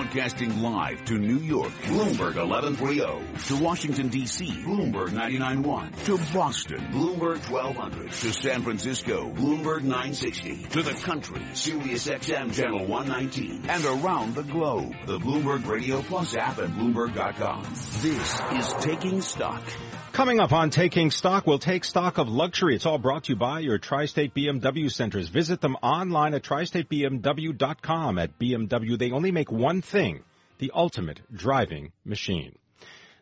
Broadcasting live to New York, Bloomberg 1130. To Washington, D.C., Bloomberg 99.1. To Boston, Bloomberg 1200. To San Francisco, Bloomberg 960. To the country, Sirius XM Channel 119. And around the globe, the Bloomberg Radio Plus app at Bloomberg.com. This is Taking Stock. Coming up on Taking Stock, we'll take stock of luxury. It's all brought to you by your Tri-State BMW centers. Visit them online at tristatebmw.com. At BMW, they only make one the ultimate driving machine.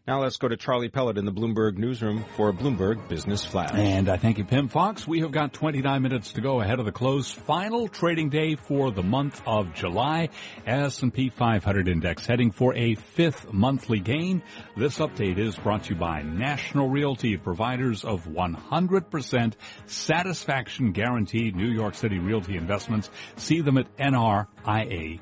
Now let's go to Charlie Pellet in the Bloomberg newsroom for Bloomberg Business Flash. And I thank you, Pimm Fox. We have got 29 minutes to go ahead of the close. Final trading day for the month of July. S&P 500 index heading for a fifth monthly gain. This update is brought to you by National Realty, providers of 100% satisfaction guaranteed New York City realty investments. See them at NRIA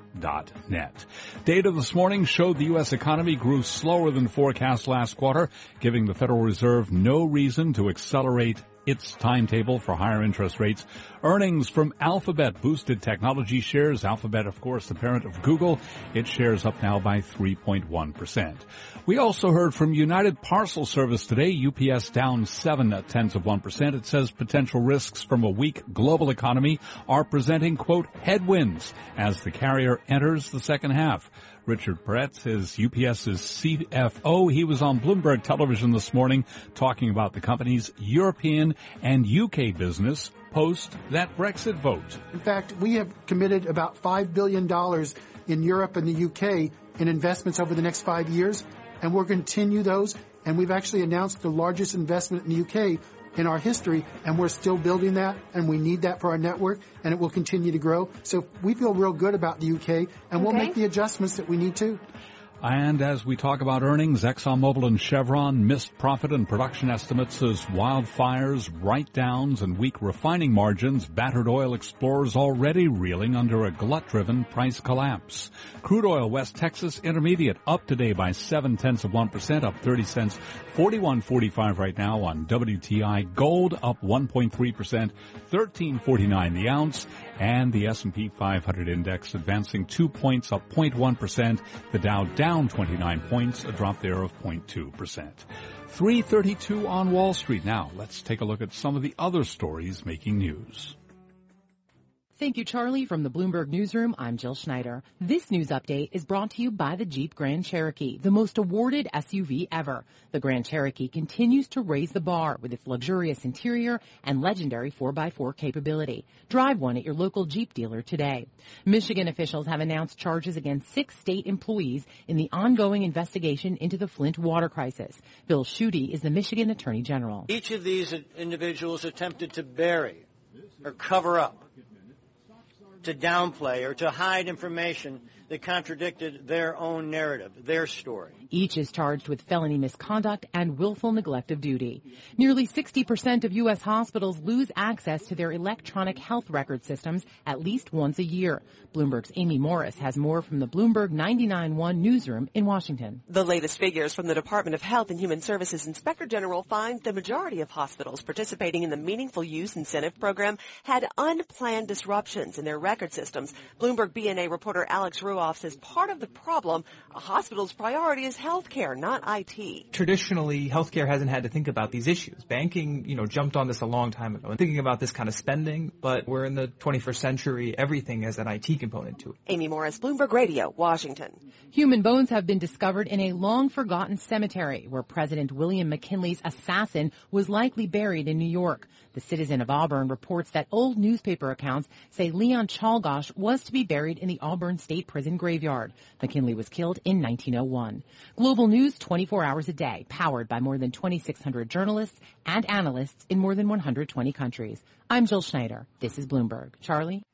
net. Data this morning showed the U.S. economy grew slower than forecast last quarter, giving the Federal Reserve no reason to accelerate its timetable for higher interest rates. Earnings from Alphabet boosted technology shares. Alphabet, of course, the parent of Google. Its shares up now by 3.1%. We also heard from United Parcel Service today. UPS down seven tenths of 1%. It says potential risks from a weak global economy are presenting, quote, headwinds as the carrier enters the second half. Richard Peretz is UPS's CFO. He was on Bloomberg television this morning talking about the company's European and UK business post that Brexit vote. In fact, we have committed about $5 billion in Europe and the UK in investments over the next five years, and we'll continue those. And we've actually announced the largest investment in the UK in our history, and we're still building that, and we need that for our network, and it will continue to grow. So we feel real good about the UK, and okay. we'll make the adjustments that we need to. And as we talk about earnings, ExxonMobil and Chevron missed profit and production estimates as wildfires, write-downs, and weak refining margins battered oil explorers already reeling under a glut-driven price collapse. Crude oil West Texas Intermediate up today by seven tenths of one percent, up thirty cents, forty-one forty-five right now on WTI. Gold up one point three percent, thirteen forty-nine the ounce, and the S&P 500 index advancing two points, up 0.1 percent. The Dow down down 29 points, a drop there of 0.2%. 332 on Wall Street. Now, let's take a look at some of the other stories making news. Thank you, Charlie. From the Bloomberg Newsroom, I'm Jill Schneider. This news update is brought to you by the Jeep Grand Cherokee, the most awarded SUV ever. The Grand Cherokee continues to raise the bar with its luxurious interior and legendary 4x4 capability. Drive one at your local Jeep dealer today. Michigan officials have announced charges against six state employees in the ongoing investigation into the Flint water crisis. Bill Schuette is the Michigan Attorney General. Each of these individuals attempted to bury or cover up to downplay or to hide information that contradicted their own narrative, their story. Each is charged with felony misconduct and willful neglect of duty. Nearly 60% of U.S. hospitals lose access to their electronic health record systems at least once a year. Bloomberg's Amy Morris has more from the Bloomberg 99.1 newsroom in Washington. The latest figures from the Department of Health and Human Services Inspector General find the majority of hospitals participating in the Meaningful Use Incentive Program had unplanned disruptions in their record systems. Bloomberg BNA reporter Alex Ruoff says part of the problem, a hospital's priority is healthcare, not IT. Traditionally, healthcare hasn't had to think about these issues. Banking, you know, jumped on this a long time ago and thinking about this kind of spending, but we're in the 21st century. Everything has an IT component to it. Amy Morris, Bloomberg Radio, Washington. Human bones have been discovered in a long forgotten cemetery where President William McKinley's assassin was likely buried in New York. The citizen of Auburn reports that old newspaper accounts say Leon Czolgosz was to be buried in the Auburn State Prison graveyard. McKinley was killed in 1901. Global news 24 hours a day, powered by more than 2,600 journalists and analysts in more than 120 countries. I'm Jill Schneider. This is Bloomberg. Charlie?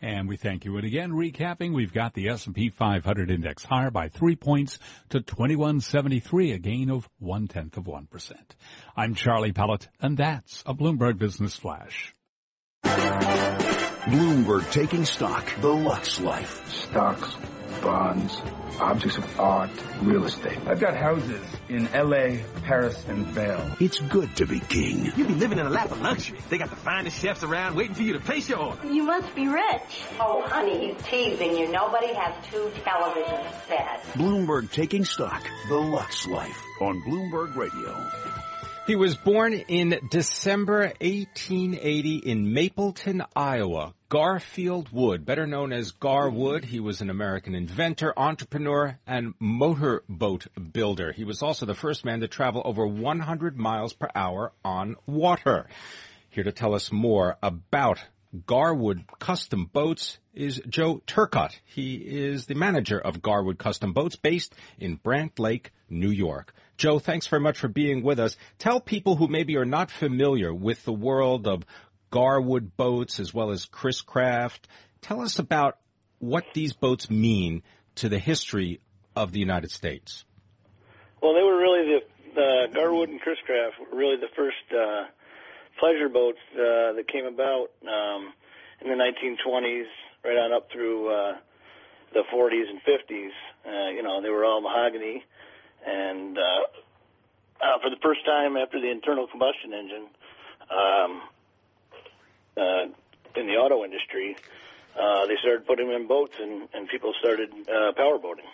And we thank you. And again, recapping, we've got the S&P 500 index higher by three points to 2173, a gain of one tenth of 1%. I'm Charlie Pellet, and that's a Bloomberg Business Flash. Bloomberg taking stock, the Lux Life. Stocks bonds, objects of art, real estate. I've got houses in L.A., Paris, and Vail. It's good to be king. You'll be living in a lap of luxury. They got the finest chefs around waiting for you to place your order. You must be rich. Oh, honey, he's teasing you. Nobody has two television sets. Bloomberg Taking Stock, The Lux Life, on Bloomberg Radio. He was born in December 1880 in Mapleton, Iowa. Garfield Wood, better known as Gar Wood, he was an American inventor, entrepreneur, and motorboat builder. He was also the first man to travel over 100 miles per hour on water. Here to tell us more about Gar Wood Custom Boats is Joe Turcotte. He is the manager of Gar Wood Custom Boats based in Brant Lake, New York. Joe, thanks very much for being with us. Tell people who maybe are not familiar with the world of Gar Wood boats as well as Chris Craft. Tell us about what these boats mean to the history of the United States. Well, they were really the uh, Gar Wood and Chris Craft were really the first uh, pleasure boats uh, that came about um, in the 1920s, right on up through uh, the 40s and 50s. Uh, you know, they were all mahogany and uh, uh, for the first time after the internal combustion engine um, uh, in the auto industry, uh, they started putting them in boats, and, and people started uh, power boating.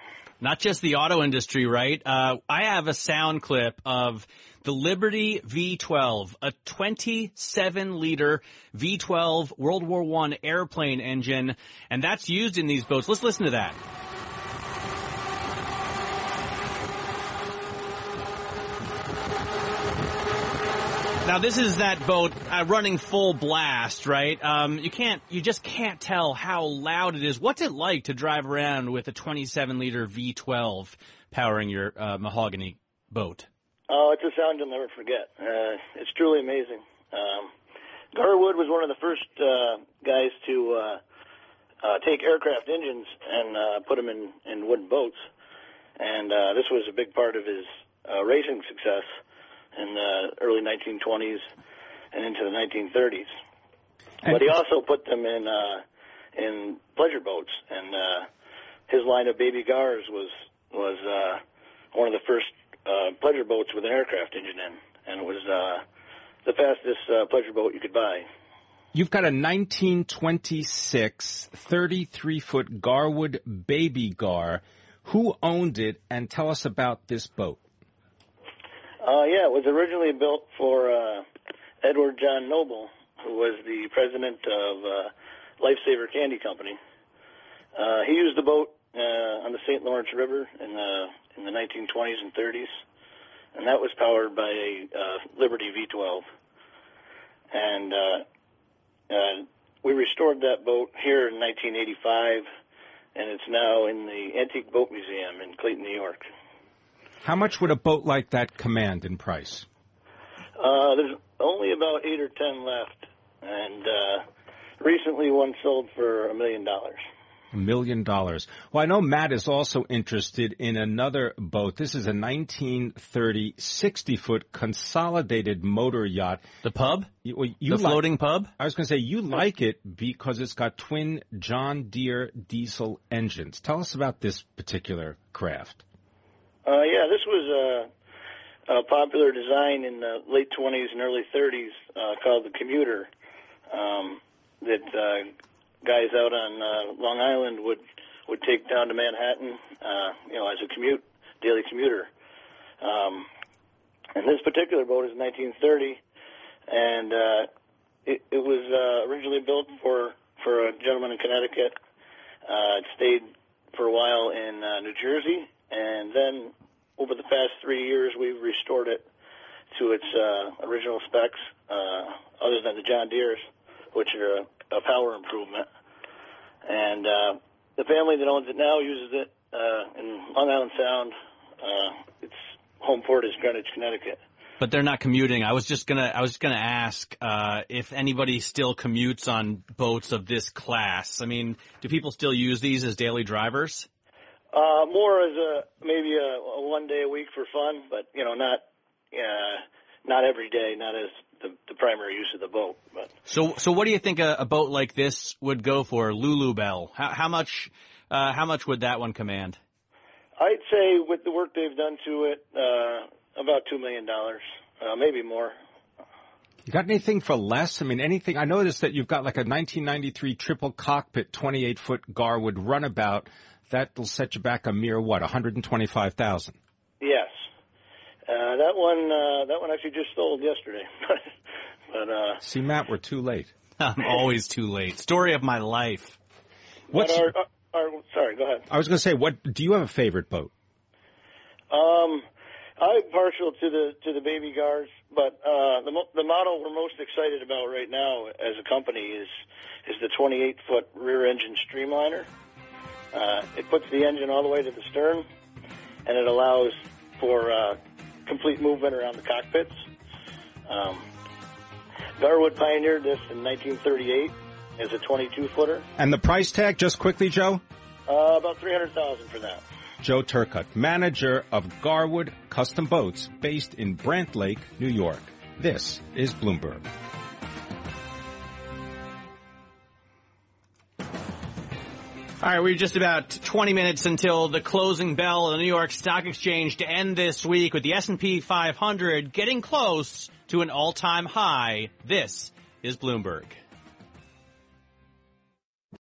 Not just the auto industry, right? Uh, I have a sound clip of the Liberty V12, a 27 liter V12 World War One airplane engine, and that's used in these boats. Let's listen to that. Now this is that boat uh, running full blast, right? Um, you can't, you just can't tell how loud it is. What's it like to drive around with a 27 liter V12 powering your uh, mahogany boat? Oh, it's a sound you'll never forget. Uh, it's truly amazing. Um, Gar Wood was one of the first uh, guys to uh, uh, take aircraft engines and put them in, in wooden boats, and this was a big part of his racing success in the early 1920s and into the 1930s. But he also put them in uh, in pleasure boats, and uh, his line of baby Gars was was uh, one of the first uh, pleasure boats with an aircraft engine in, and it was uh, the fastest uh, pleasure boat you could buy. You've got a 1926 33 foot Gar Wood Baby Gar. Who owned it, and tell us about this boat? Uh, yeah, it was originally built for uh, Edward John Noble, who was the president of uh, Lifesaver Candy Company. Uh, he used the boat uh, on the St. Lawrence River in the in the 1920s and 30s, and that was powered by a uh, Liberty V12. And uh, uh, we restored that boat here in 1985, and it's now in the Antique Boat Museum in Clayton, New York. How much would a boat like that command in price? Uh, there's only about eight or ten left, and uh, recently one sold for a million dollars. A million dollars. Well, I know Matt is also interested in another boat. This is a 1930 60 foot consolidated motor yacht. The pub? You, well, you the like- floating pub? I was going to say you like it because it's got twin John Deere diesel engines. Tell us about this particular craft. Uh, yeah, this was a, a popular design in the late 20s and early 30s uh, called the Commuter um, that uh, guys out on uh, Long Island would would take down to Manhattan, uh, you know, as a commute, daily commuter. Um, and this particular boat is 1930, and uh, it, it was uh, originally built for for a gentleman in Connecticut. Uh, it stayed for a while in uh, New Jersey, and then over the past three years, we've restored it to its uh, original specs, uh, other than the John Deere's, which are a, a power improvement. And uh, the family that owns it now uses it uh, in Long Island Sound. Uh, its home port is Greenwich, Connecticut. But they're not commuting. I was just gonna, I was gonna ask uh, if anybody still commutes on boats of this class. I mean, do people still use these as daily drivers? Uh, more as a maybe a, a one day a week for fun, but you know, not uh, not every day, not as the, the primary use of the boat. But So, so what do you think a, a boat like this would go for, Lulu Bell? How, how much Uh, how much would that one command? I'd say with the work they've done to it, uh, about two million dollars, uh, maybe more. You got anything for less? I mean, anything? I noticed that you've got like a 1993 triple cockpit 28 foot Gar Wood runabout. That'll set you back a mere what, 125,000? Yes, uh, that one. Uh, that one actually just sold yesterday. but uh, See, Matt, we're too late. I'm always too late. Story of my life. What's? but our, our, sorry, go ahead. I was going to say, what do you have a favorite boat? Um, I'm partial to the to the baby Gars, but uh, the the model we're most excited about right now as a company is is the 28 foot rear engine streamliner. Uh, it puts the engine all the way to the stern, and it allows for uh, complete movement around the cockpits. Um, Gar Wood pioneered this in 1938 as a 22 footer. And the price tag, just quickly, Joe? Uh, about 300,000 for that. Joe Turcotte, manager of Gar Wood Custom Boats, based in Brant Lake, New York. This is Bloomberg. All right, we're just about 20 minutes until the closing bell of the New York Stock Exchange to end this week with the S&P 500 getting close to an all-time high. This is Bloomberg.